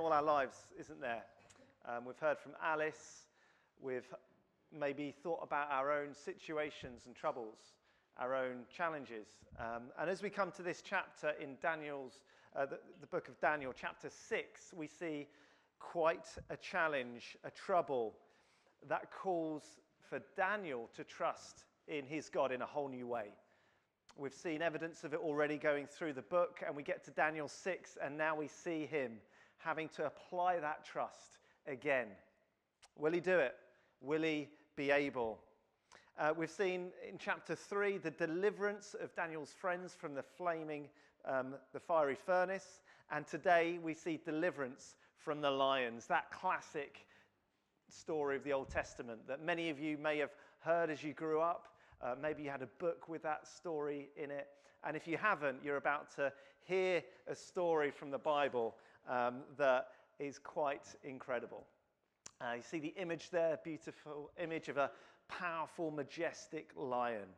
all our lives, isn't there? Um, we've heard from Alice. We've maybe thought about our own situations and troubles, our own challenges. Um, and as we come to this chapter in Daniel's, uh, the, the book of Daniel, chapter 6, we see quite a challenge, a trouble that calls for Daniel to trust in his God in a whole new way. We've seen evidence of it already going through the book, and we get to Daniel 6, and now we see him having to apply that trust again. Will he do it? Will he be able? Uh, we've seen in chapter 3 the deliverance of Daniel's friends from the flaming, um, the fiery furnace. And today we see deliverance from the lions, that classic story of the Old Testament that many of you may have heard as you grew up. Uh, maybe you had a book with that story in it. And if you haven't, you're about to hear a story from the Bible um, that is quite incredible. Uh, you see the image there, beautiful image of a powerful, majestic lion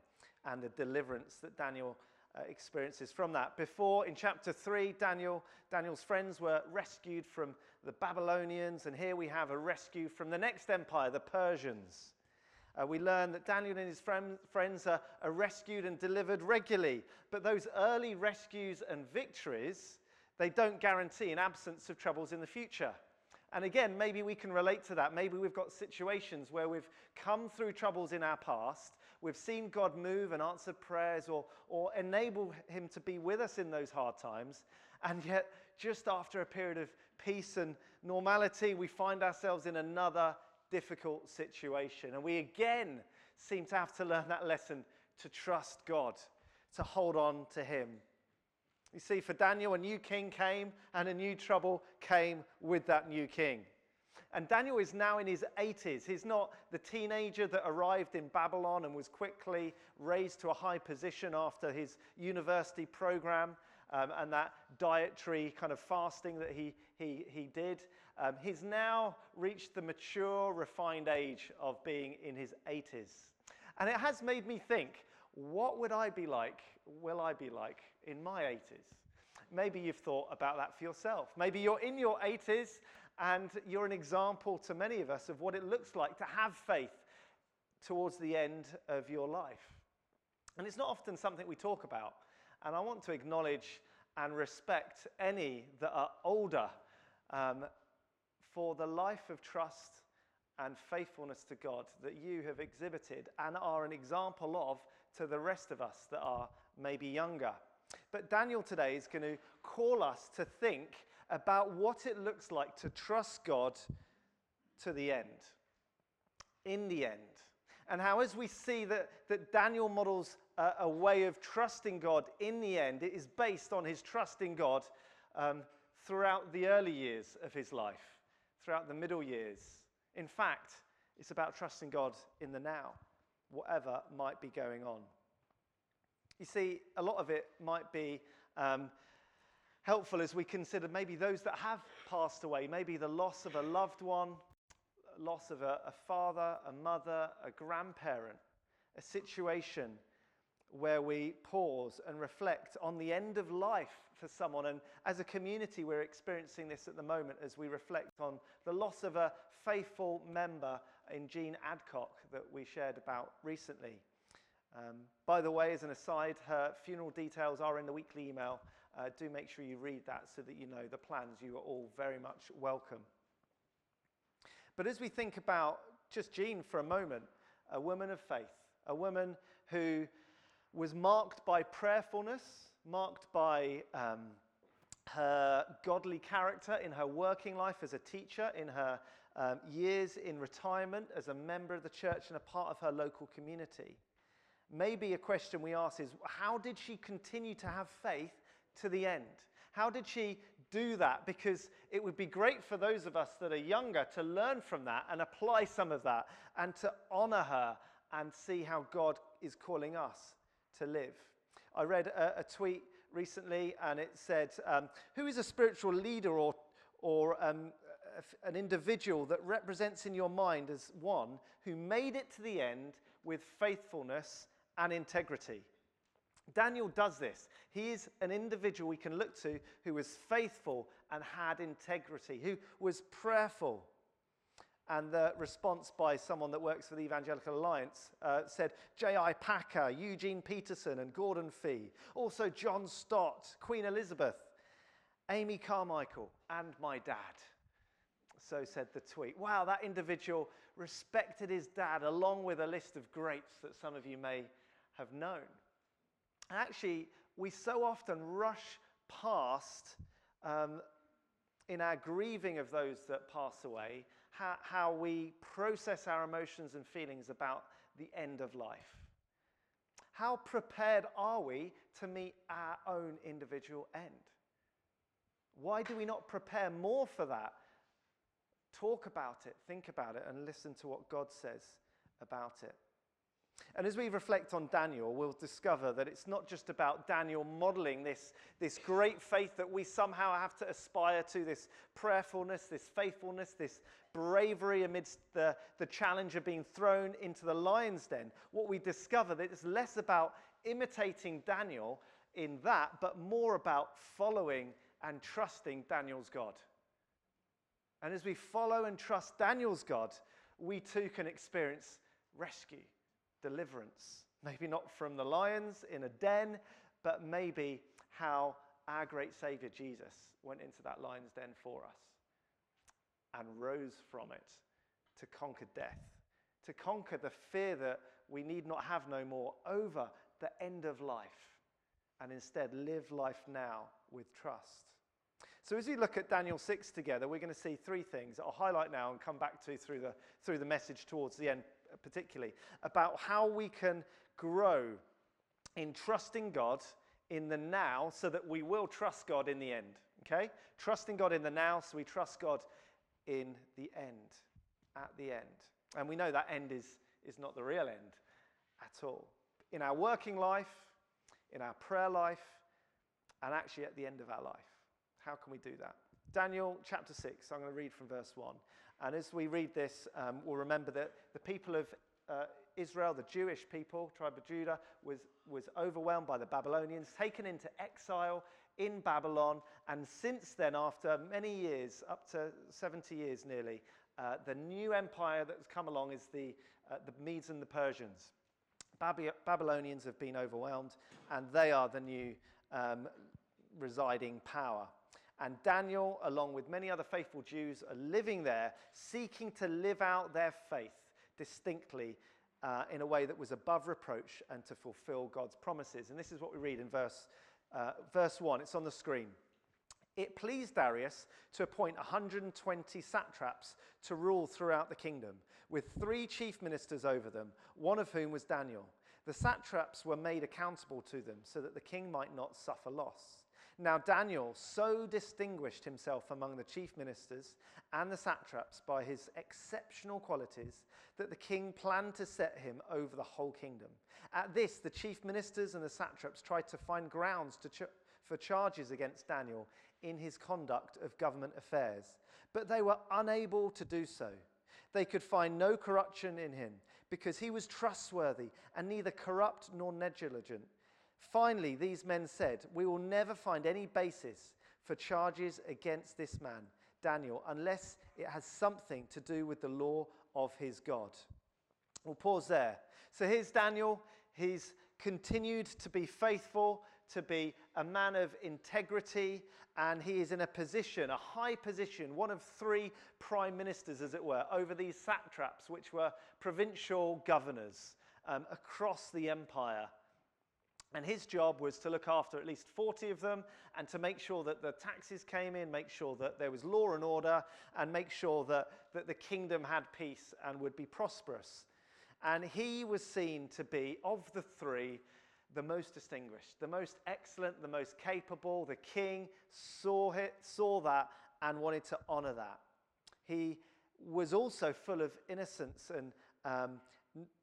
and the deliverance that Daniel uh, experiences from that. Before, in chapter 3, Daniel, Daniel's friends were rescued from the Babylonians, and here we have a rescue from the next empire, the Persians. Uh, we learn that Daniel and his friend, friends are, are rescued and delivered regularly, but those early rescues and victories they don't guarantee an absence of troubles in the future. And again, maybe we can relate to that. Maybe we've got situations where we've come through troubles in our past, we've seen God move and answer prayers or, or enable Him to be with us in those hard times. And yet, just after a period of peace and normality, we find ourselves in another difficult situation. And we again seem to have to learn that lesson to trust God, to hold on to Him. You see, for Daniel, a new king came, and a new trouble came with that new king. And Daniel is now in his 80s. He's not the teenager that arrived in Babylon and was quickly raised to a high position after his university program um, and that dietary kind of fasting that he, he, he did. Um, he's now reached the mature, refined age of being in his 80s. And it has made me think what would I be like, will I be like in my 80s? Maybe you've thought about that for yourself. Maybe you're in your 80s and you're an example to many of us of what it looks like to have faith towards the end of your life. And it's not often something we talk about. And I want to acknowledge and respect any that are older um, for the life of trust and faithfulness to God that you have exhibited and are an example of to the rest of us that are maybe younger. But Daniel today is going to call us to think about what it looks like to trust God to the end, in the end. And how, as we see that, that Daniel models a, a way of trusting God in the end, it is based on his trust in God um, throughout the early years of his life, throughout the middle years, in fact, it's about trusting God in the now, whatever might be going on. You see, a lot of it might be um, helpful as we consider maybe those that have passed away, maybe the loss of a loved one, loss of a, a father, a mother, a grandparent, a situation where we pause and reflect on the end of life for someone. And as a community, we're experiencing this at the moment as we reflect on the loss of a faithful member in Jean Adcock that we shared about recently. Um, by the way, as an aside, her funeral details are in the weekly email. Uh, do make sure you read that so that you know the plans. You are all very much welcome. But as we think about just Jean for a moment, a woman of faith, a woman who was marked by prayerfulness, marked by um, her godly character in her working life as a teacher, in her um, years in retirement as a member of the church and a part of her local community. Maybe a question we ask is how did she continue to have faith to the end? How did she do that? Because it would be great for those of us that are younger to learn from that and apply some of that and to honor her and see how God is calling us to live. I read a, a tweet recently and it said, um, Who is a spiritual leader or, or um, an individual that represents in your mind as one who made it to the end with faithfulness and integrity? Daniel does this. He is an individual we can look to who was faithful and had integrity, who was prayerful. And the response by someone that works for the Evangelical Alliance uh, said J.I. Packer, Eugene Peterson, and Gordon Fee. Also, John Stott, Queen Elizabeth, Amy Carmichael, and my dad. So said the tweet. Wow, that individual respected his dad along with a list of greats that some of you may have known. And actually, we so often rush past um, in our grieving of those that pass away how, how we process our emotions and feelings about the end of life. How prepared are we to meet our own individual end? Why do we not prepare more for that? Talk about it, think about it, and listen to what God says about it. And as we reflect on Daniel, we'll discover that it's not just about Daniel modeling this, this great faith that we somehow have to aspire to, this prayerfulness, this faithfulness, this bravery amidst the, the challenge of being thrown into the lion's den. What we discover that it's less about imitating Daniel in that, but more about following and trusting Daniel's God. And as we follow and trust Daniel's God, we too can experience rescue deliverance. Maybe not from the lions in a den, but maybe how our great Savior Jesus went into that lion's den for us and rose from it to conquer death, to conquer the fear that we need not have no more over the end of life, and instead live life now with trust. So, as we look at Daniel 6 together, we're going to see three things that I'll highlight now and come back to through the, through the message towards the end particularly, about how we can grow in trusting God in the now so that we will trust God in the end. Okay? Trusting God in the now so we trust God in the end, at the end. And we know that end is, is not the real end at all. In our working life, in our prayer life, and actually at the end of our life. How can we do that? Daniel chapter 6, I'm going to read from verse 1. And as we read this, um, we'll remember that the people of uh, Israel, the Jewish people, tribe of Judah, was, was overwhelmed by the Babylonians, taken into exile in Babylon. And since then, after many years, up to 70 years nearly, uh, the new empire that's come along is the, uh, the Medes and the Persians. Baby- Babylonians have been overwhelmed, and they are the new um, residing power. And Daniel, along with many other faithful Jews, are living there, seeking to live out their faith distinctly uh, in a way that was above reproach and to fulfill God's promises. And this is what we read in verse, uh, verse 1. It's on the screen. It pleased Darius to appoint 120 satraps to rule throughout the kingdom, with three chief ministers over them, one of whom was Daniel. The satraps were made accountable to them so that the king might not suffer loss. Now, Daniel so distinguished himself among the chief ministers and the satraps by his exceptional qualities that the king planned to set him over the whole kingdom. At this, the chief ministers and the satraps tried to find grounds to ch- for charges against Daniel in his conduct of government affairs, but they were unable to do so. They could find no corruption in him because he was trustworthy and neither corrupt nor negligent. Finally, these men said, We will never find any basis for charges against this man, Daniel, unless it has something to do with the law of his God. We'll pause there. So here's Daniel. He's continued to be faithful, to be a man of integrity, and he is in a position, a high position, one of three prime ministers, as it were, over these satraps, which were provincial governors um, across the empire. And his job was to look after at least 40 of them and to make sure that the taxes came in, make sure that there was law and order, and make sure that, that the kingdom had peace and would be prosperous. And he was seen to be, of the three, the most distinguished, the most excellent, the most capable. The king saw, it, saw that and wanted to honor that. He was also full of innocence and um,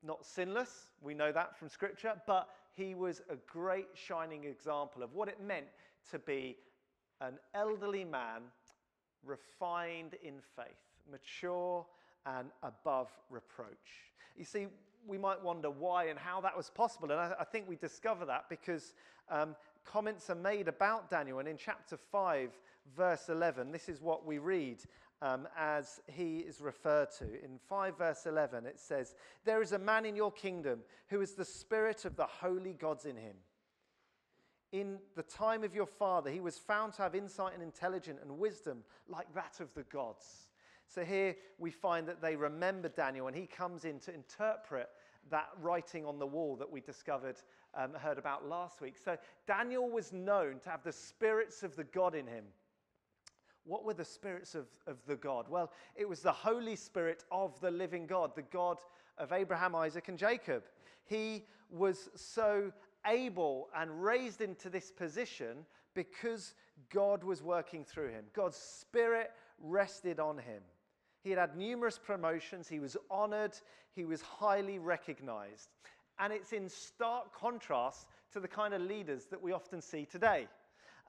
not sinless. We know that from scripture, but he was a great shining example of what it meant to be an elderly man refined in faith, mature and above reproach. You see, we might wonder why and how that was possible. And I, I think we discover that because um, comments are made about Daniel. And in chapter 5, verse 11, this is what we read um, as he is referred to. In 5 verse 11, it says, There is a man in your kingdom who is the spirit of the holy gods in him. In the time of your father, he was found to have insight and intelligence and wisdom like that of the gods. So here we find that they remember Daniel, and he comes in to interpret that writing on the wall that we discovered, um, heard about last week. So Daniel was known to have the spirits of the God in him. What were the spirits of, of the God? Well, it was the Holy Spirit of the living God, the God of Abraham, Isaac, and Jacob. He was so able and raised into this position because God was working through him. God's Spirit rested on him. He had had numerous promotions, he was honored, he was highly recognized. And it's in stark contrast to the kind of leaders that we often see today.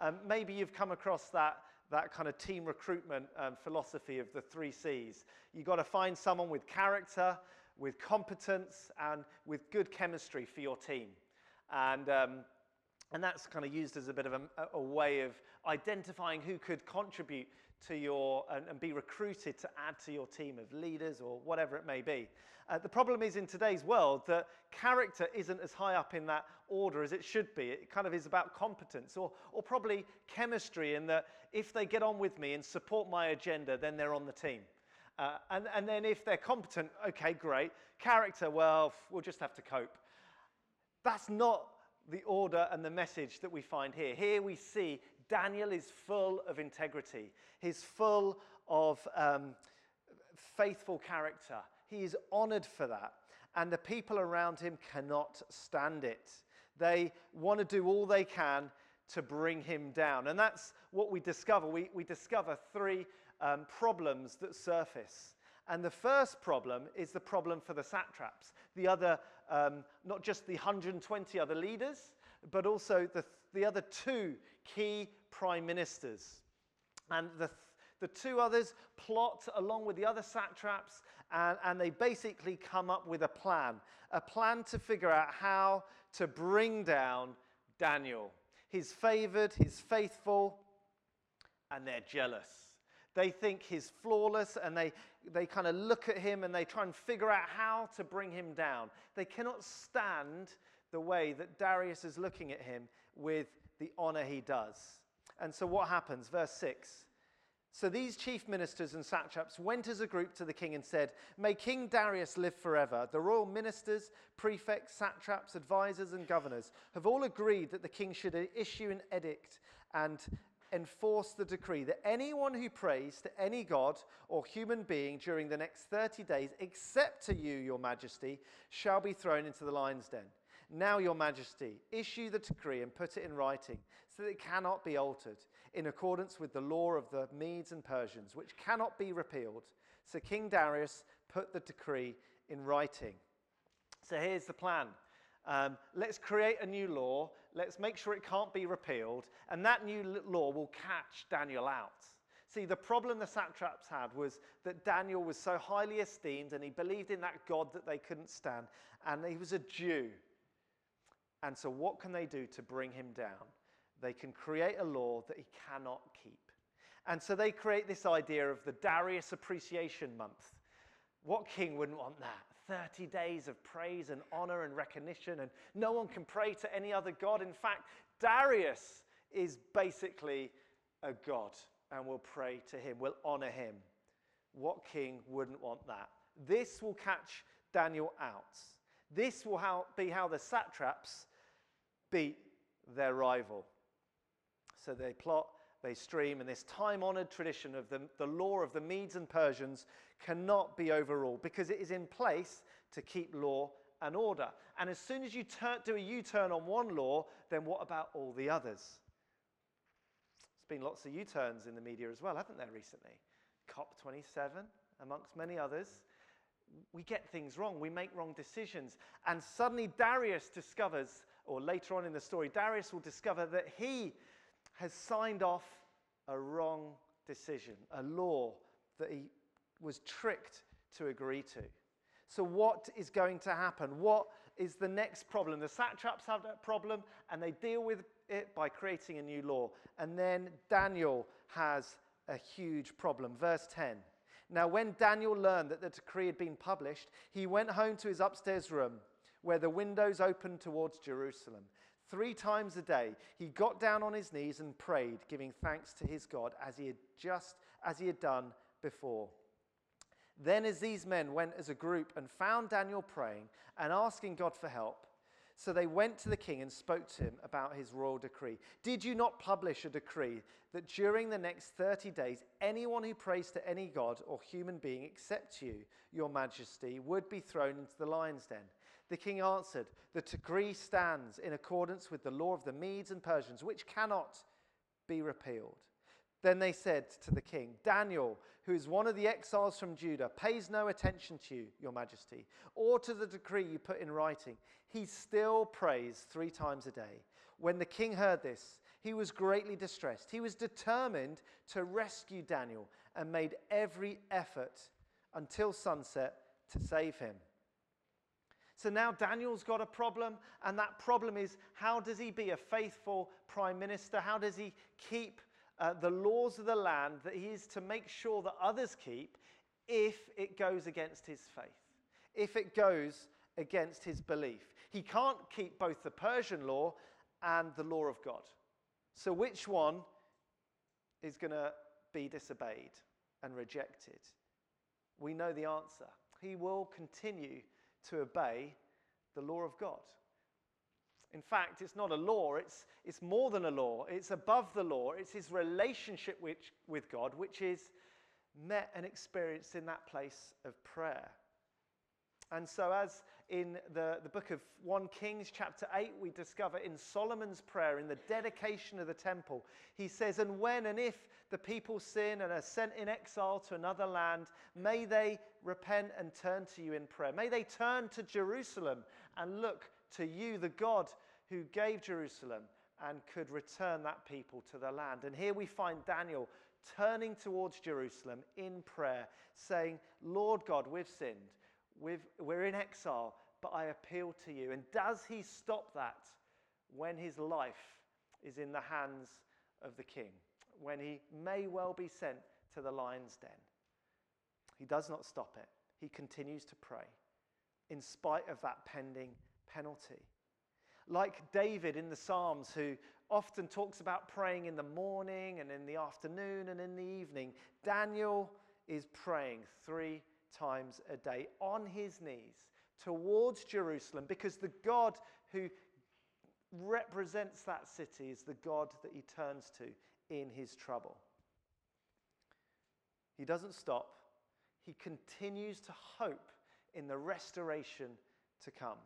Um, maybe you've come across that that kind of team recruitment um, philosophy of the three C's. You've got to find someone with character, with competence, and with good chemistry for your team. And, um, and that's kind of used as a bit of a, a, way of identifying who could contribute to your and, and, be recruited to add to your team of leaders or whatever it may be. Uh, the problem is in today's world that character isn't as high up in that order as it should be. It kind of is about competence or, or probably chemistry, in that if they get on with me and support my agenda, then they're on the team. Uh, and, and then if they're competent, okay, great. Character, well, we'll just have to cope. That's not the order and the message that we find here. Here we see Daniel is full of integrity, he's full of um, faithful character. He is honored for that. And the people around him cannot stand it. They want to do all they can to bring him down. And that's what we discover. We, we discover three um, problems that surface. And the first problem is the problem for the satraps, the other, um, not just the 120 other leaders, but also the, the other two key prime ministers. And the, the two others plot along with the other satraps, and, and they basically come up with a plan a plan to figure out how to bring down Daniel. He's favored, he's faithful, and they're jealous. They think he's flawless and they, they kind of look at him and they try and figure out how to bring him down. They cannot stand the way that Darius is looking at him with the honor he does. And so what happens? Verse 6. So these chief ministers and satraps went as a group to the king and said, May King Darius live forever. The royal ministers, prefects, satraps, advisors, and governors have all agreed that the king should issue an edict and enforce the decree that anyone who prays to any god or human being during the next 30 days, except to you, your majesty, shall be thrown into the lion's den. Now, Your Majesty, issue the decree and put it in writing so that it cannot be altered, in accordance with the law of the Medes and Persians, which cannot be repealed. So King Darius put the decree in writing. So here's the plan. Um, let's create a new law. Let's make sure it can't be repealed. And that new law will catch Daniel out. See, the problem the satraps had was that Daniel was so highly esteemed and he believed in that God that they couldn't stand. And he was a Jew. And so, what can they do to bring him down? They can create a law that he cannot keep. And so, they create this idea of the Darius Appreciation Month. What king wouldn't want that? 30 days of praise and honor and recognition, and no one can pray to any other God. In fact, Darius is basically a God, and we'll pray to him, we'll honor him. What king wouldn't want that? This will catch Daniel out. This will be how the satraps beat their rival. So they plot, they stream, and this time honored tradition of the, the law of the Medes and Persians cannot be overruled because it is in place to keep law and order. And as soon as you turn, do a U turn on one law, then what about all the others? There's been lots of U turns in the media as well, haven't there, recently? COP27, amongst many others we get things wrong, we make wrong decisions. And suddenly Darius discovers or later on in the story, Darius will discover that he has signed off a wrong decision, a law that he was tricked to agree to. So, what is going to happen? What is the next problem? The satraps have that problem and they deal with it by creating a new law. And then Daniel has a huge problem. Verse 10. Now, when Daniel learned that the decree had been published, he went home to his upstairs room where the windows opened towards Jerusalem. Three times a day, he got down on his knees and prayed, giving thanks to his God as he had just as he had done before. Then, as these men went as a group and found Daniel praying and asking God for help, so they went to the king and spoke to him about his royal decree. Did you not publish a decree that during the next 30 days, anyone who prays to any god or human being except you, your majesty, would be thrown into the lion's den? The king answered, The decree stands in accordance with the law of the Medes and Persians, which cannot be repealed. Then they said to the king, Daniel, who is one of the exiles from Judah, pays no attention to you, your majesty, or to the decree you put in writing. He still prays three times a day. When the king heard this, he was greatly distressed. He was determined to rescue Daniel and made every effort until sunset to save him. So now Daniel's got a problem, and that problem is how does he be a faithful prime minister? How does he keep uh, the laws of the land that he is to make sure that others keep if it goes against his faith, if it goes against his belief. He can't keep both the Persian law and the law of God. So, which one is going to be disobeyed and rejected? We know the answer. He will continue to obey the law of God. In fact, it's not a law, it's, it's more than a law. It's above the law. It's his relationship which, with God, which is met and experienced in that place of prayer. And so, as in the, the book of 1 Kings, chapter 8, we discover in Solomon's prayer, in the dedication of the temple, he says, And when and if the people sin and are sent in exile to another land, may they repent and turn to you in prayer. May they turn to Jerusalem and look to you, the God who gave Jerusalem and could return that people to the land. And here we find Daniel turning towards Jerusalem in prayer, saying, Lord God, we've sinned. We've, we're in exile, but I appeal to you. And does he stop that when his life is in the hands of the king? When he may well be sent to the lion's den? He does not stop it. He continues to pray in spite of that pending penalty. Like David in the Psalms, who often talks about praying in the morning and in the afternoon and in the evening, Daniel is praying three times a day on his knees towards Jerusalem because the God who represents that city is the God that he turns to in his trouble. He doesn't stop, he continues to hope in the restoration to come.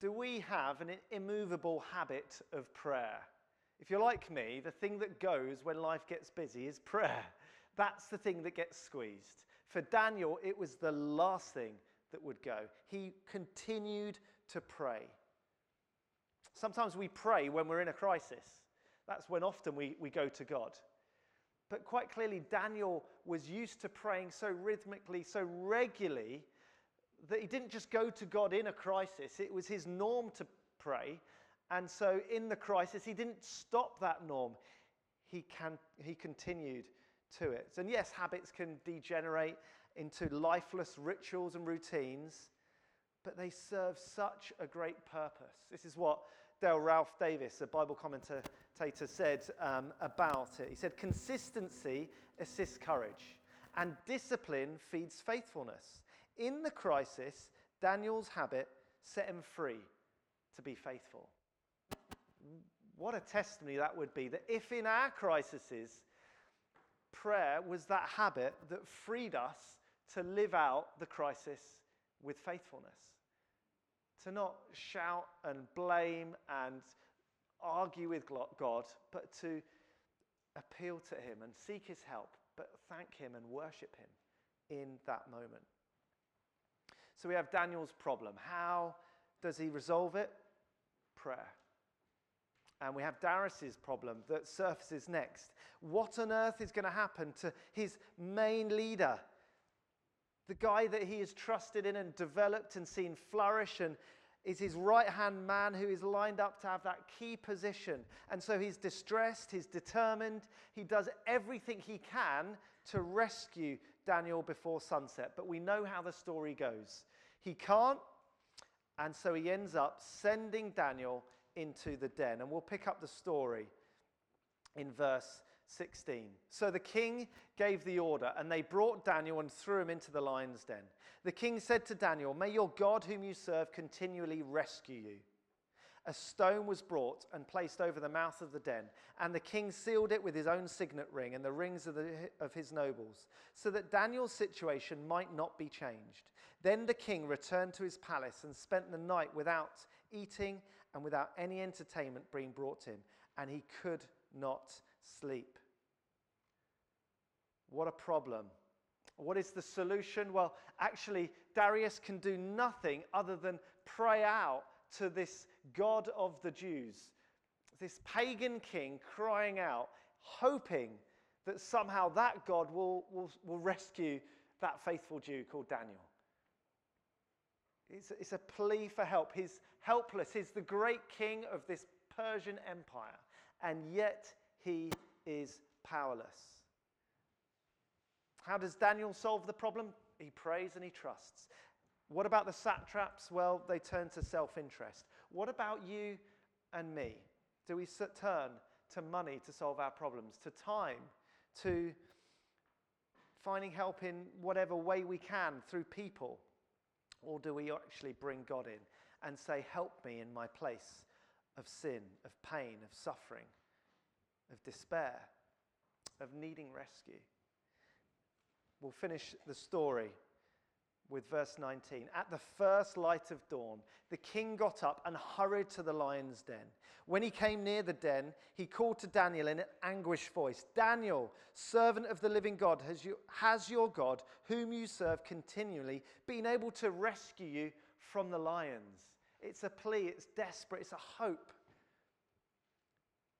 Do we have an immovable habit of prayer? If you're like me, the thing that goes when life gets busy is prayer. That's the thing that gets squeezed. For Daniel, it was the last thing that would go. He continued to pray. Sometimes we pray when we're in a crisis. That's when often we, we go to God. But quite clearly, Daniel was used to praying so rhythmically, so regularly, that he didn't just go to God in a crisis. It was his norm to pray. And so in the crisis, he didn't stop that norm. He, can, he continued to it. And yes, habits can degenerate into lifeless rituals and routines, but they serve such a great purpose. This is what Dale Ralph Davis, a Bible commentator, said um, about it. He said, Consistency assists courage, and discipline feeds faithfulness. In the crisis, Daniel's habit set him free to be faithful. What a testimony that would be that if in our crises, prayer was that habit that freed us to live out the crisis with faithfulness. To not shout and blame and argue with God, but to appeal to Him and seek His help, but thank Him and worship Him in that moment. So we have Daniel's problem. How does he resolve it? Prayer. And we have Darius's problem that surfaces next. What on earth is going to happen to his main leader? The guy that he has trusted in and developed and seen flourish and is his right hand man who is lined up to have that key position. And so he's distressed, he's determined, he does everything he can to rescue Daniel before sunset. But we know how the story goes. He can't, and so he ends up sending Daniel into the den. And we'll pick up the story in verse 16. So the king gave the order, and they brought Daniel and threw him into the lion's den. The king said to Daniel, May your God, whom you serve, continually rescue you. A stone was brought and placed over the mouth of the den, and the king sealed it with his own signet ring and the rings of, the, of his nobles, so that Daniel's situation might not be changed. Then the king returned to his palace and spent the night without eating and without any entertainment being brought him, and he could not sleep. What a problem. What is the solution? Well, actually, Darius can do nothing other than pray out to this God of the Jews, this pagan king crying out, hoping that somehow that God will, will, will rescue that faithful Jew called Daniel. It's, it's a plea for help. He's helpless. He's the great king of this Persian empire, and yet he is powerless. How does Daniel solve the problem? He prays and he trusts. What about the satraps? Well, they turn to self interest. What about you and me? Do we turn to money to solve our problems, to time, to finding help in whatever way we can through people? Or do we actually bring God in and say, Help me in my place of sin, of pain, of suffering, of despair, of needing rescue? We'll finish the story with verse 19. At the first light of dawn, the king got up and hurried to the lion's den. When he came near the den, he called to Daniel in an anguished voice Daniel, servant of the living God, has, you, has your God, whom you serve continually, been able to rescue you from the lions? It's a plea, it's desperate, it's a hope.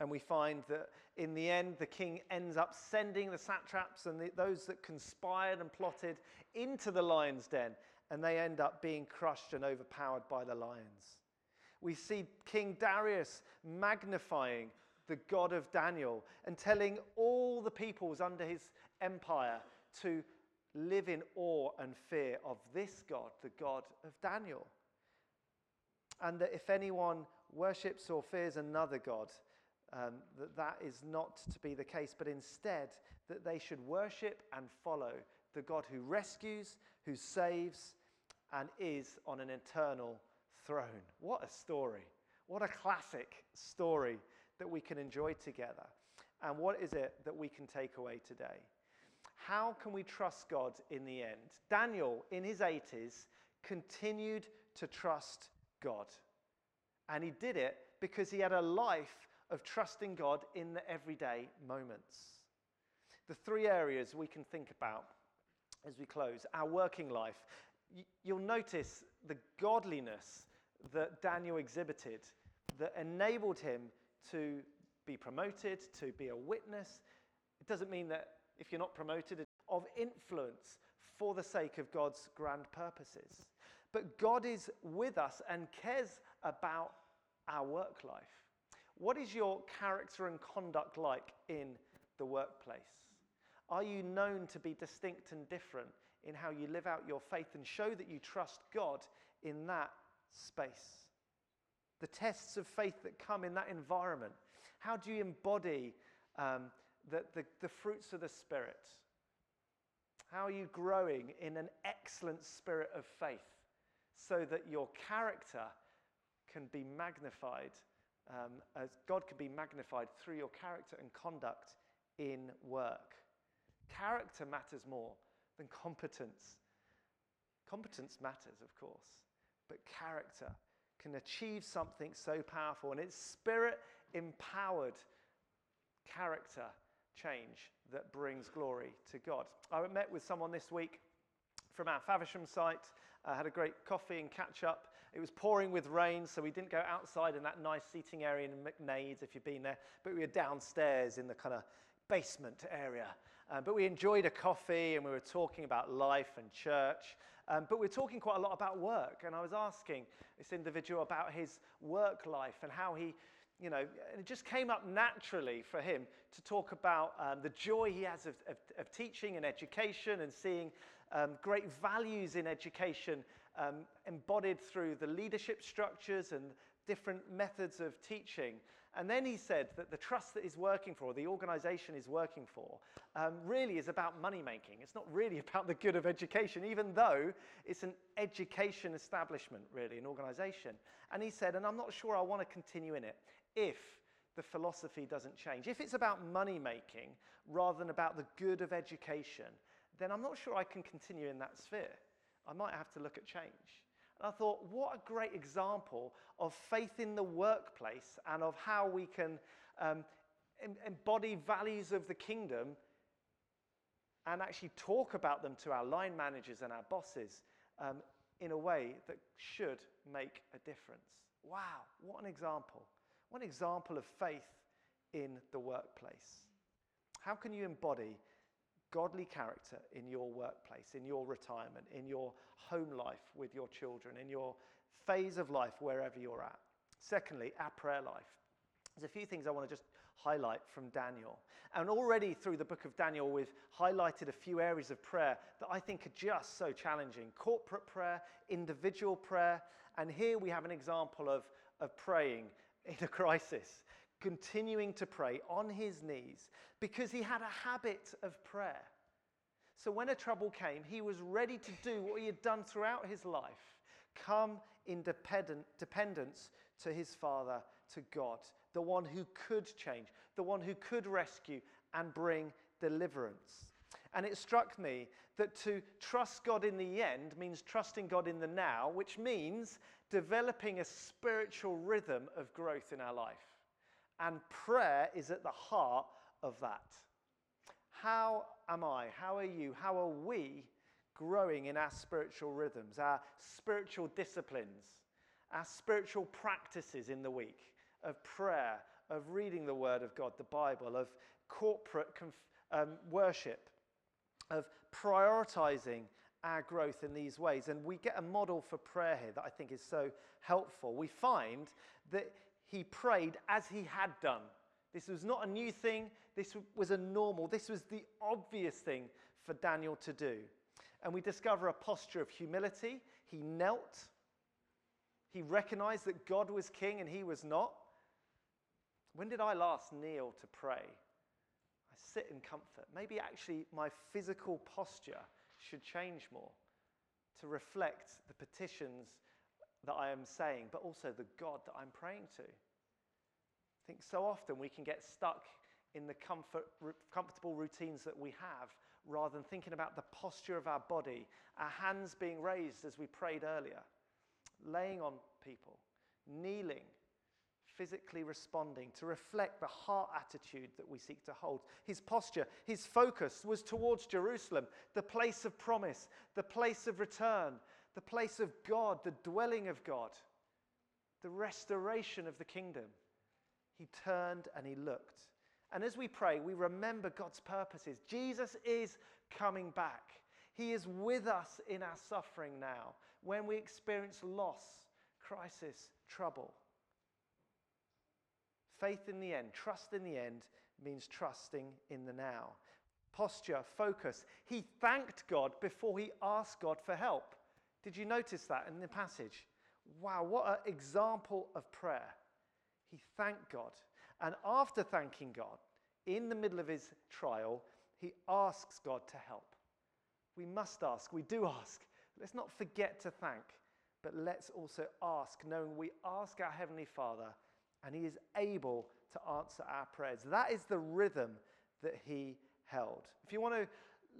And we find that in the end, the king ends up sending the satraps and the, those that conspired and plotted into the lion's den, and they end up being crushed and overpowered by the lions. We see King Darius magnifying the God of Daniel and telling all the peoples under his empire to live in awe and fear of this God, the God of Daniel. And that if anyone worships or fears another God, um, that that is not to be the case, but instead that they should worship and follow the God who rescues, who saves, and is on an eternal throne. What a story! What a classic story that we can enjoy together. And what is it that we can take away today? How can we trust God in the end? Daniel, in his 80s, continued to trust God. And he did it because he had a life of trusting God in the everyday moments. The three areas we can think about as we close our working life. You'll notice the godliness that Daniel exhibited that enabled him to be promoted, to be a witness. It doesn't mean that if you're not promoted, of influence for the sake of God's grand purposes. But God is with us and cares about our work life. What is your character and conduct like in the workplace? Are you known to be distinct and different in how you live out your faith and show that you trust God in that space? The tests of faith that come in that environment. How do you embody um, the, the, the fruits of the Spirit? How are you growing in an excellent spirit of faith so that your character can be magnified um, as God can be magnified through your character and conduct in work. Character matters more than competence. Competence matters, of course, but character can achieve something so powerful. And it's spirit empowered character change that brings glory to God. I met with someone this week from our Faversham site. I had a great coffee and catch up. It was pouring with rain, so we didn't go outside in that nice seating area in McNade's if you've been there, but we were downstairs in the kind of basement area. Um, but we enjoyed a coffee and we were talking about life and church. Um, but we we're talking quite a lot about work. And I was asking this individual about his work life and how he, you know, and it just came up naturally for him to talk about um, the joy he has of, of, of, teaching and education and seeing um, great values in education um, embodied through the leadership structures and different methods of teaching. And then he said that the trust that he's working for, the organization he's working for, um, really is about money making. It's not really about the good of education, even though it's an education establishment, really, an organization. And he said, and I'm not sure I want to continue in it if the philosophy doesn't change. If it's about money making rather than about the good of education, then I'm not sure I can continue in that sphere. I might have to look at change. And I thought, what a great example of faith in the workplace and of how we can um, em- embody values of the kingdom and actually talk about them to our line managers and our bosses um, in a way that should make a difference. Wow, what an example. What an example of faith in the workplace. How can you embody godly character in your workplace, in your retirement, in your home life with your children, in your phase of life, wherever you're at. Secondly, our prayer life. There's a few things I want to just highlight from Daniel. And already through the book of Daniel, we've highlighted a few areas of prayer that I think are just so challenging corporate prayer, individual prayer. And here we have an example of, of praying in a crisis continuing to pray on his knees because he had a habit of prayer. So when a trouble came, he was ready to do what he had done throughout his life come in dependence to his Father, to God, the one who could change, the one who could rescue and bring deliverance. And it struck me that to trust God in the end means trusting God in the now, which means developing a spiritual rhythm of growth in our life. And prayer is at the heart of that. How am I? How are you? How are we growing in our spiritual rhythms, our spiritual disciplines, our spiritual practices in the week of prayer, of reading the Word of God, the Bible, of corporate conf- um, worship, of prioritizing our growth in these ways. And we get a model for prayer here that I think is so helpful. We find that he prayed as he had done. This was not a new thing, this was a normal, this was the obvious thing for Daniel to do. And we discover a posture of humility. He knelt, he recognized that God was king and he was not. When did I last kneel to pray? I sit in comfort. Maybe actually my physical posture should change more to reflect the petitions that I am saying, but also the God that I'm praying to. I think so often we can get stuck in the comfort, comfortable routines that we have rather than thinking about the posture of our body, our hands being raised as we prayed earlier, laying on people, kneeling, physically responding to reflect the heart attitude that we seek to hold. His posture, his focus was towards Jerusalem, the place of promise, the place of return, the place of God, the dwelling of God, the restoration of the kingdom. He turned and he looked. And as we pray, we remember God's purposes. Jesus is coming back. He is with us in our suffering now when we experience loss, crisis, trouble. Faith in the end, trust in the end means trusting in the now. Posture, focus. He thanked God before he asked God for help. Did you notice that in the passage? Wow, what an example of prayer. He thanked God. And after thanking God, in the middle of his trial, he asks God to help. We must ask, we do ask. Let's not forget to thank, but let's also ask, knowing we ask our Heavenly Father and he is able to answer our prayers. That is the rhythm that he held. If you want to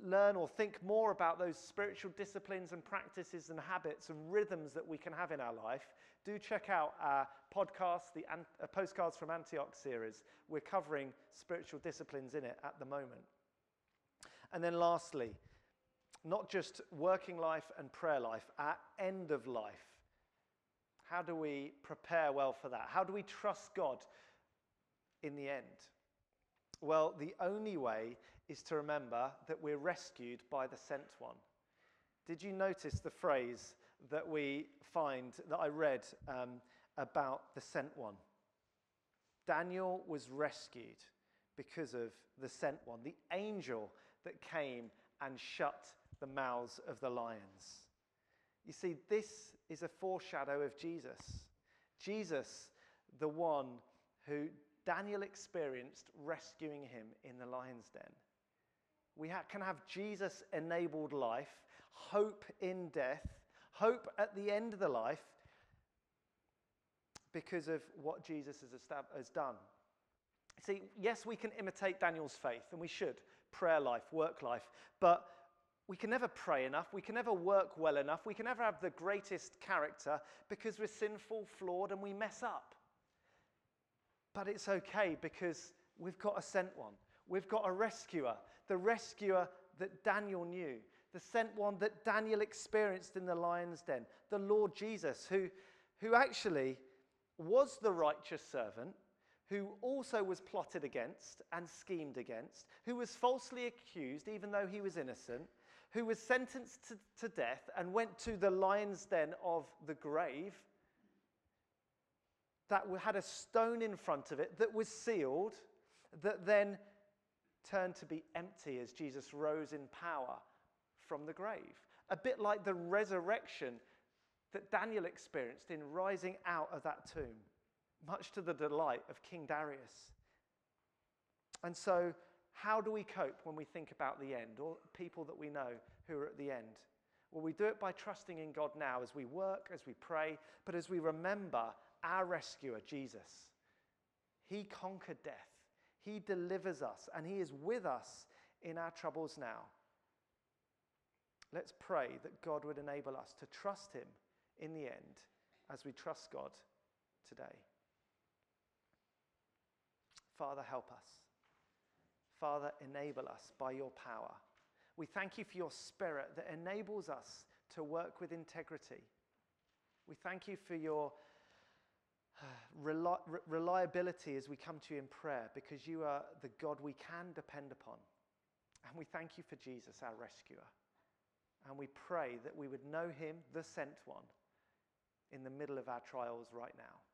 learn or think more about those spiritual disciplines and practices and habits and rhythms that we can have in our life, do check out our podcast, the uh, Postcards from Antioch series. We're covering spiritual disciplines in it at the moment. And then, lastly, not just working life and prayer life, our end of life. How do we prepare well for that? How do we trust God in the end? Well, the only way is to remember that we're rescued by the sent one. Did you notice the phrase that we find that I read um, about the sent one? Daniel was rescued because of the sent one, the angel that came and shut the mouths of the lions. You see, this is a foreshadow of Jesus. Jesus, the one who Daniel experienced rescuing him in the lion's den. We ha- can have Jesus enabled life, hope in death, hope at the end of the life because of what Jesus has, has done. See, yes, we can imitate Daniel's faith, and we should prayer life, work life, but we can never pray enough. We can never work well enough. We can never have the greatest character because we're sinful, flawed, and we mess up. But it's okay because we've got a sent one. We've got a rescuer, the rescuer that Daniel knew, the sent one that Daniel experienced in the lion's den, the Lord Jesus, who, who actually was the righteous servant, who also was plotted against and schemed against, who was falsely accused even though he was innocent, who was sentenced to, to death and went to the lion's den of the grave that had a stone in front of it that was sealed, that then turned to be empty as Jesus rose in power from the grave. A bit like the resurrection that Daniel experienced in rising out of that tomb, much to the delight of King Darius. And so, how do we cope when we think about the end or people that we know who are at the end? Well, we do it by trusting in God now as we work, as we pray, but as we remember our rescuer, Jesus. He conquered death, He delivers us, and He is with us in our troubles now. Let's pray that God would enable us to trust Him in the end as we trust God today. Father, help us. Father, enable us by your power. We thank you for your spirit that enables us to work with integrity. We thank you for your reliability as we come to you in prayer because you are the God we can depend upon. And we thank you for Jesus, our rescuer. And we pray that we would know him, the sent one, in the middle of our trials right now.